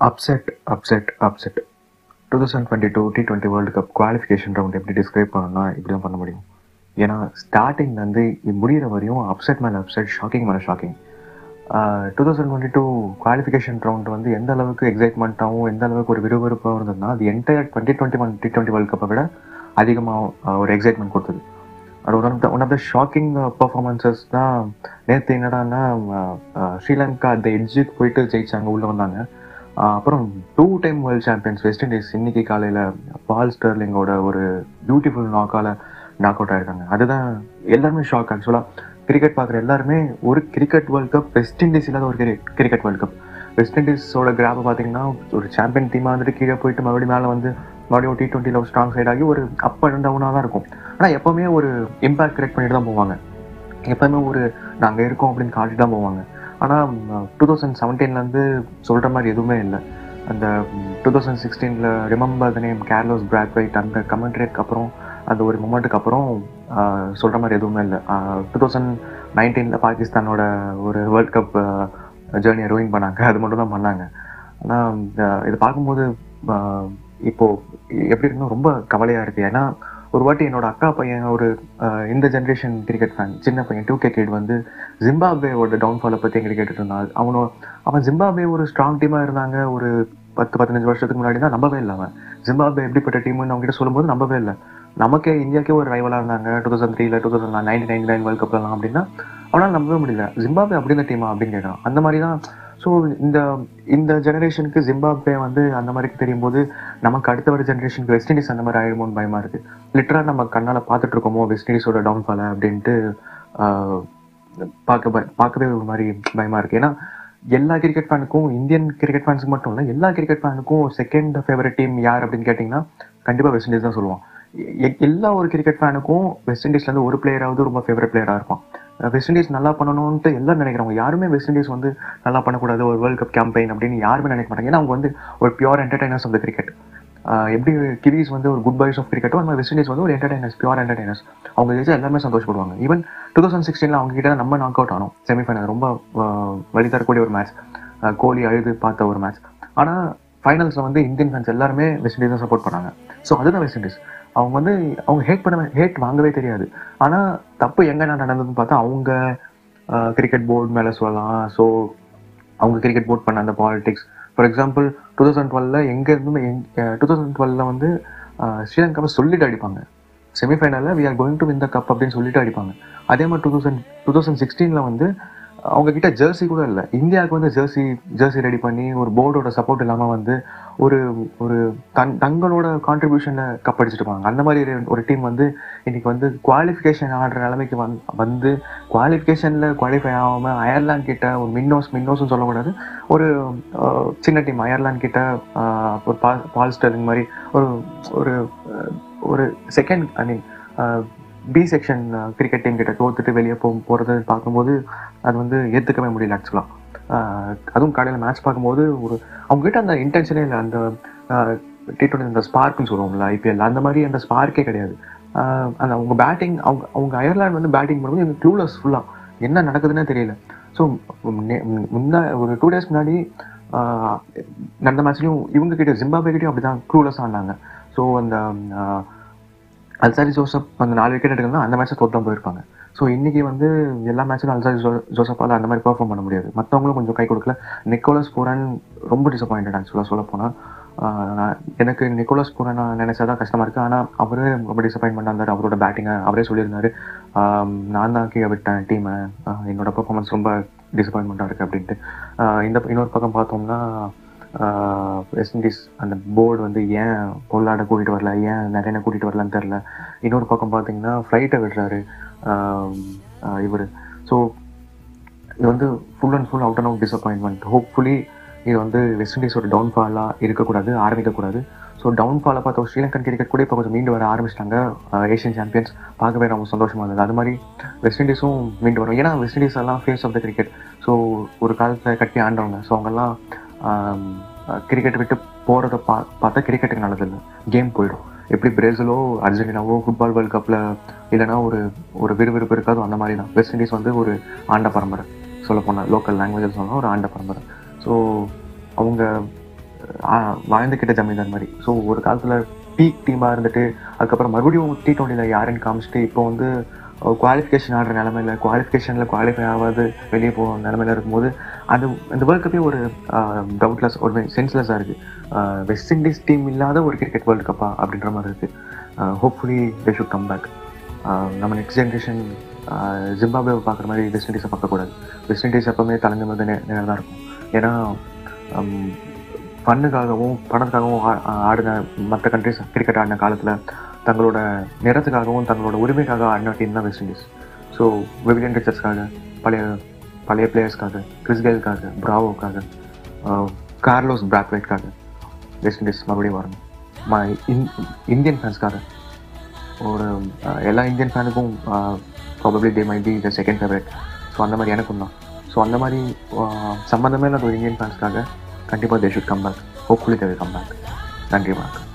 Upset upset upset two thousand twenty two T twenty world cup qualification round எப்படி describe பண்ணணும்னா இப்படி தான் பண்ண முடியும். ஏன்னா ஸ்டார்டிங்லேருந்து முடிகிற வரையும் அப்செட் மேலே அப்செட் ஷாக்கிங் மேலே shocking two thousand twenty two qualification round வந்து எந்த அளவுக்கு எக்ஸைட்மெண்ட்டாகவும் எந்த அளவுக்கு ஒரு விறுவிறுப்பாகவும் இருந்ததுன்னா அது entire twenty twenty one T twenty world கப்பை விட அதிகமாக ஒரு எக்ஸைட்மெண்ட் கொடுத்தது. அது one of the one of the shocking performances தான். நேற்று என்னடான்னா ஸ்ரீலங்கா அந்த எட்ஜுக்கு போயிட்டு ஜெயிச்சாங்க உள்ளே வந்தாங்க. அப்புறம் two time world champions West Indies இன்னைக்கு காலையில் பால் ஸ்டர்லிங்கோட ஒரு பியூட்டிஃபுல் நாக்கால் நாக் அவுட் ஆயிருக்காங்க அதுதான் எல்லாருமே ஷாக் ஆக்சுவலாக கிரிக்கெட் பார்க்குற எல்லாருமே ஒரு cricket world cup West Indies இல்லாத ஒரு கிரிக்கெட் வேர்ல்ட் கப் வெஸ்ட் இண்டீஸோட கிராஃபை பார்த்தீங்கன்னா ஒரு சாம்பியன் டீமாக வந்துட்டு கீழே போயிட்டு மறுபடியும் மேலே வந்து மறுபடியும் டி டுவெண்ட்டியில் ஸ்ட்ராங் சைடாகி ஒரு அப் அண்ட் டவுனாக தான் இருக்கும். ஆனால் எப்போவுமே ஒரு இம்பாக்ட் கிரியேட் பண்ணிட்டு தான் போவாங்க. எப்போவுமே ஒரு நாங்கள் இருக்கோம் அப்படின்னு காட்டிட்டு தான் போவாங்க. ஆனால் டூ தௌசண்ட் செவன்டீன்லேருந்து சொல்கிற மாதிரி எதுவுமே இல்லை. அந்த two thousand சிக்ஸ்டீனில் remember the name Carlos Brathwaite அந்த கமெண்ட்ரேட்க்கு அப்புறம் அந்த ஒரு மூமெண்ட்டுக்கு அப்புறம் சொல்கிற மாதிரி எதுவுமே இல்லை. டூ தௌசண்ட் நைன்டீனில் பாகிஸ்தானோட ஒரு வேர்ல்ட் கப் ஜேர்னியை ரோயிங் பண்ணாங்க. அது மட்டும் தான் பண்ணாங்க. ஆனால் இதை பார்க்கும்போது இப்போது எப்படி இருக்குன்னா ரொம்ப கவலையாக இருக்குது ஏன்னா ஒரு வாட்டி என்னோட அக்கா பையன் ஒரு இந்த ஜென்ரேஷன் கிரிக்கெட் ஃபேன் சின்ன பையன் டூ கே கிட் வந்து ஜிம்பாப்வேவோட டவுன்ஃபாலை பற்றி எங்கிட்ட கேட்டுட்டு இருந்தான். அவனோ அவன் ஜிம்பாப்வே ஒரு ஸ்ட்ராங் டீமாக இருந்தாங்க. ஒரு பத்து பதினஞ்சு வருஷத்துக்கு முன்னாடி தான் நம்பவே இல்லை அவன். ஜிம்பாப்வே எப்படிப்பட்ட டீம்னு அவங்ககிட்ட சொல்லும்போது நம்பவே இல்லை. நமக்கே இந்தியாக்கே ஒரு ரைவலாக இருந்தாங்க. டூ தௌசண்ட் த்ரீல two thousand ninety nine nine world கப்லாம் அப்படின்னா அவனால் நம்பவே முடியல. ஜிம்பாப்வே அப்படி இந்த டீமா அப்படின்னு கேட்குறான் அந்த மாதிரி தான் ஸோ இந்த இந்த ஜெனரேஷனுக்கு ஜிம்பாப்வே வந்து அந்த மாதிரி தெரியும் போது நமக்கு அடுத்த வர ஜெனரேஷனுக்கு வெஸ்ட் இண்டீஸ் அந்த மாதிரி ஆயிடுமோன்னு பயமா இருக்கு. லிட்டராக நம்ம கண்ணால் பார்த்துட்டு இருக்கோமோ வெஸ்ட் இண்டீஸோட டவுன்ஃபாலை அப்படின்ட்டு பார்க்க பய- பார்க்கவே ஒரு மாதிரி பயமா இருக்கு. ஏன்னா எல்லா கிரிக்கெட் ஃபேனுக்கும் இந்தியன் கிரிக்கெட் ஃபேன்ஸுக்கு மட்டும் இல்லை எல்லா கிரிக்கெட் ஃபேனுக்கும் செகண்ட் ஃபேவரட் டீம் யார் அப்படின்னு கேட்டிங்கன்னா கண்டிப்பாக வெஸ்ட் இண்டீஸ் தான் சொல்லுவான். எல்லா ஒரு கிரிக்கெட் ஃபேனுக்கும் வெஸ்ட் இண்டீஸ்லேருந்து ஒரு பிளேயராவது ரொம்ப ஃபேவரட் பிளேயராக இருக்கும் வெஸ்ட் இண்டீஸ் நல்லா பண்ணணும்ட்டு எல்லாரும் நினைக்கிறவங்க யாருமே வெஸ்ட் இண்டீஸ் வந்து நல்லா பண்ணக்கூடாது ஒரு வேர்ல்ட் கப் கேம்பெயின் அப்படின்னு யாருமே நினைக்க மாட்டாங்க. ஏன்னா அவங்க வந்து ஒரு pure entertainers of the cricket எப்படி கிவிஸ் வந்து ஒரு குட் பாய்ஸ் ஆஃப் கிரிக்கெட்டோ அந்த வெஸ்ட் இண்டீஸ் வந்து ஒரு என்டர்டைனர்ஸ் பியூர் என்டர்டைனர்ஸ் அவங்க ஜெயிச்சா எல்லாமே சந்தோஷப்படுவாங்க. ஈவன் டூ தௌசண்ட் சிக்ஸ்டீனில் அவங்க கிட்ட நம்ம நாக் அவுட் ஆனோம். செமிஃபைனல் ரொம்ப ஆஹ், வழி தரக்கூடிய ஒரு மேட்ச் கோலி அழுது பார்த்த ஒரு மேட்ச் ஆனால் ஃபைனல்ஸில் வந்து இந்தியன் ஃபேன்ஸ் எல்லாருமே வெஸ்ட் இண்டீஸ் தான் சப்போர்ட் பண்ணாங்க. ஸோ அதுதான் வெஸ்ட் இண்டீஸ் அவங்க வந்து அவங்க ஹேட் பண்ண ஹேட் வாங்கவே தெரியாது. ஆனால் தப்பு எங்கே நடந்ததுன்னு பார்த்தா அவங்க கிரிக்கெட் போர்டு மேலே சொல்லலாம். ஸோ அவங்க கிரிக்கெட் போர்ட் பண்ண அந்த politics for example two thousand டுவெல்ல எங்கேருந்துமே எங் டூ தௌசண்ட் டுவெல்ல வந்து ஸ்ரீலங்காவை சொல்லிட்டு அடிப்பாங்க. செமிஃபைனலில் we are going to win the cup அப்படின்னு சொல்லிட்டு அடிப்பாங்க. அதே மாதிரி டூ தௌசண்ட் டூ தௌசண்ட் சிக்ஸ்டீனில் வந்து அவங்க கிட்ட ஜெர்சி கூட இல்லை. இந்தியாவுக்கு வந்து ஜெர்சி ஜெர்சி ரெடி பண்ணி ஒரு போர்டோட சப்போர்ட் இல்லாமல் வந்து ஒரு ஒரு தன் தங்களோட கான்ட்ரிபியூஷனில் கப் அடிச்சிட்டு இருப்பாங்க. அந்த மாதிரி ஒரு- டீம் வந்து இன்னைக்கு வந்து குவாலிஃபிகேஷன் ஆடுற நிலைமைக்கு வந் வந்து குவாலிஃபிகேஷனில் குவாலிஃபை ஆகாமல் அயர்லாந்து கிட்ட ஒரு மின்னோஸ் மின்னோஸ்னு சொல்லக்கூடாது. ஒரு சின்ன டீம் அயர்லாந்து கிட்ட ஒரு பால் பால் ஸ்டெர்லிங் மாதிரி ஒரு ஒரு ஒரு second I mean B section cricket team கிட்ட தோத்துட்டு வெளியே போ போகிறது பார்க்கும்போது அது வந்து ஏற்றுக்கவே முடியல ஆக்சுவலாக அதுவும் காலையில் மேட்ச் பார்க்கும்போது ஒரு அவங்ககிட்ட அந்த இன்டென்ஷனே இல்லை அந்த டி ட்வெண்ட்டி அந்த ஸ்பார்க்குன்னு சொல்லுவோம்ல ஐபிஎல் அந்த மாதிரி அந்த ஸ்பார்க்கே கிடையாது. அந்த அவங்க பேட்டிங் அவங்க அவங்க அயர்லாந்து வந்து பேட்டிங் பண்ணும்போது எங்கள் க்ளூலஸ் ஃபுல்லாக என்ன நடக்குதுன்னே தெரியல. ஸோ முன்ன ஒரு டூ டேஸ் முன்னாடி நடந்த மேட்ச்லையும் இவங்க கிட்டே ஜிம்பாபே கிட்டேயும் அப்படி தான் க்ளூலஸ் ஆனாங்க. ஸோ அந்த அல்சாரி ஜோசப் அந்த நாலு விக்கெட் எடுக்கணும் அந்த மேட்ச்சை தோத்து போயிருப்பாங்க. ஸோ இன்றைக்கி வந்து எல்லா மேட்சும் அல்சாரி ஜோ ஜோசப்பால் அந்த மாதிரி பெர்ஃபார்ம் பண்ண முடியாது. மற்றவங்களும் கொஞ்சம் கை கொடுக்கல. நிக்கோலஸ் பூரன் ரொம்ப டிசப்பாயிண்டட் ஆக்சுவலாக சொல்ல போனால் எனக்கு நிக்கோலஸ் பூரன் நான் நினைச்சா தான் கஷ்டமாக இருக்குது ஆனால் அவரே ரொம்ப டிசப்பாயின்மெண்ட் இருந்தார். அவரோட பேட்டிங்கை அவரே சொல்லியிருந்தாரு. நான் தான் கீழே விட்டேன் டீமை என்னோட பர்ஃபார்மன்ஸ் ரொம்ப டிசப்பாயின்மெண்ட்டாக இருக்குது அப்படின்ட்டு. இந்த இன்னொரு பக்கம் பார்த்தோம்னா ஆஹ் வெஸ்ட் இண்டீஸ் அந்த போர்டு வந்து ஏன் பொருளாட கூட்டிகிட்டு வரல ஏன் நிறைய கூட்டிகிட்டு வரலன்னு தெரில இன்னொரு பக்கம் பார்த்தீங்கன்னா ஃப்ளைட்டை விடுறாரு. இவர். ஸோ இது வந்து full and full out and out disappointment hopefully இது வந்து வெஸ்ட் இண்டீஸோட டவுன்ஃபாலாக இருக்கக்கூடாது ஆரம்பிக்கக்கூடாது. ஸோ டவுன்ஃபாலை பார்த்தோம் ஸ்ரீலங்கன் கிரிக்கெட் கூட இப்போ கொஞ்சம் மீண்டு வர ஆரம்பிச்சிட்டாங்க ஏஷியன் சாம்பியன்ஸ் பார்க்கவே ரொம்ப சந்தோஷமாக இருந்தது. அது மாதிரி வெஸ்ட் இண்டீஸும் மீண்டு வரும். ஏன்னா வெஸ்ட் இண்டீஸ் எல்லாம் face of the cricket so ஒரு காலத்தில் கட்டி ஆண்டவங்க. ஸோ அவங்கெல்லாம் கிரிக்கெட் விட்டு போகிறத பா பார்த்தா கிரிக்கெட்டுக்கு நல்லதில்லை கேம் போயிடும். எப்படி பிரேசிலோ அர்ஜென்டினாவோ ஃபுட்பால் வேர்ல்ட் கப்பில் இல்லைன்னா ஒரு ஒரு விறுவிறுப்பு இருக்காது அந்த மாதிரி தான். வெஸ்ட் இண்டீஸ் வந்து ஒரு ஆண்ட பரம்பரை. சொல்ல போனால் லோக்கல் லாங்குவேஜில் சொன்னால் ஒரு ஆண்ட பரம்பரை. ஸோ அவங்க வாழ்ந்துக்கிட்ட ஜமீன்தார் மாதிரி. ஸோ ஒரு காலத்தில் பீக் டீமாக இருந்துட்டு அதுக்கப்புறம் மறுபடியும் டி ட்வெண்ட்டியில் யாருன்னு காமிச்சிட்டு இப்போ வந்து குவாலிஃபிகேஷன் ஆடுற நிலமையில குவாலிஃபிகேஷனில் குவாலிஃபை ஆகாது வெளியே போகிற நிலமையில இருக்கும்போது அது இந்த வேர்ல்ட் கப்பே ஒரு டவுட்லெஸ் ஒரு சென்ஸ்லெஸ்ஸாக இருக்குது வெஸ்ட் இண்டீஸ் டீம் இல்லாத ஒரு கிரிக்கெட் வேர்ல்டு கப்பா அப்படின்ற மாதிரி இருக்குது hopefully they should come back நம்ம நெக்ஸ்ட் ஜென்ரேஷன் ஜிம்பாபே பார்க்குற மாதிரி வெஸ்ட் இண்டீஸை பார்க்கக்கூடாது. வெஸ்ட் இண்டீஸ் எப்போவுமே தலைஞ்ச மாதிரி நேரம் தான் இருக்கும். ஏன்னா ஃபன்னுக்காகவும் பணத்துக்காகவும் ஆடின மற்ற கண்ட்ரிஸ் கிரிக்கெட் ஆடின காலத்தில் தங்களோட நிறத்துக்காகவும் தங்களோட உரிமைக்காக ஆடின டீம் தான் வெஸ்ட் இண்டீஸ் ஸோ விவிலியன் ரிச்சர்ஸ்க்காக பழைய பழைய பிளேயர்ஸ்க்காக கிறிஸ் கெயிலுக்காக பிராவோக்காக கார்லோஸ் பிராக்வைட்காக வெஸ்ட் இண்டீஸ் மறுபடியும் வரணும். ம இந் இந்தியன் ஃபேன்ஸ்க்காக ஒரு uh, எல்லா Indian ஃபேனுக்கும் probably they may be the second favourite so அந்த மாதிரி எனக்கும் தான். ஸோ அந்த மாதிரி uh, சம்மந்தமே இல்லாத ஒரு இந்தியன் ஃபேன்ஸ்க்காக கண்டிப்பாக they should come back hopefully they come back நன்றி வணக்கம்.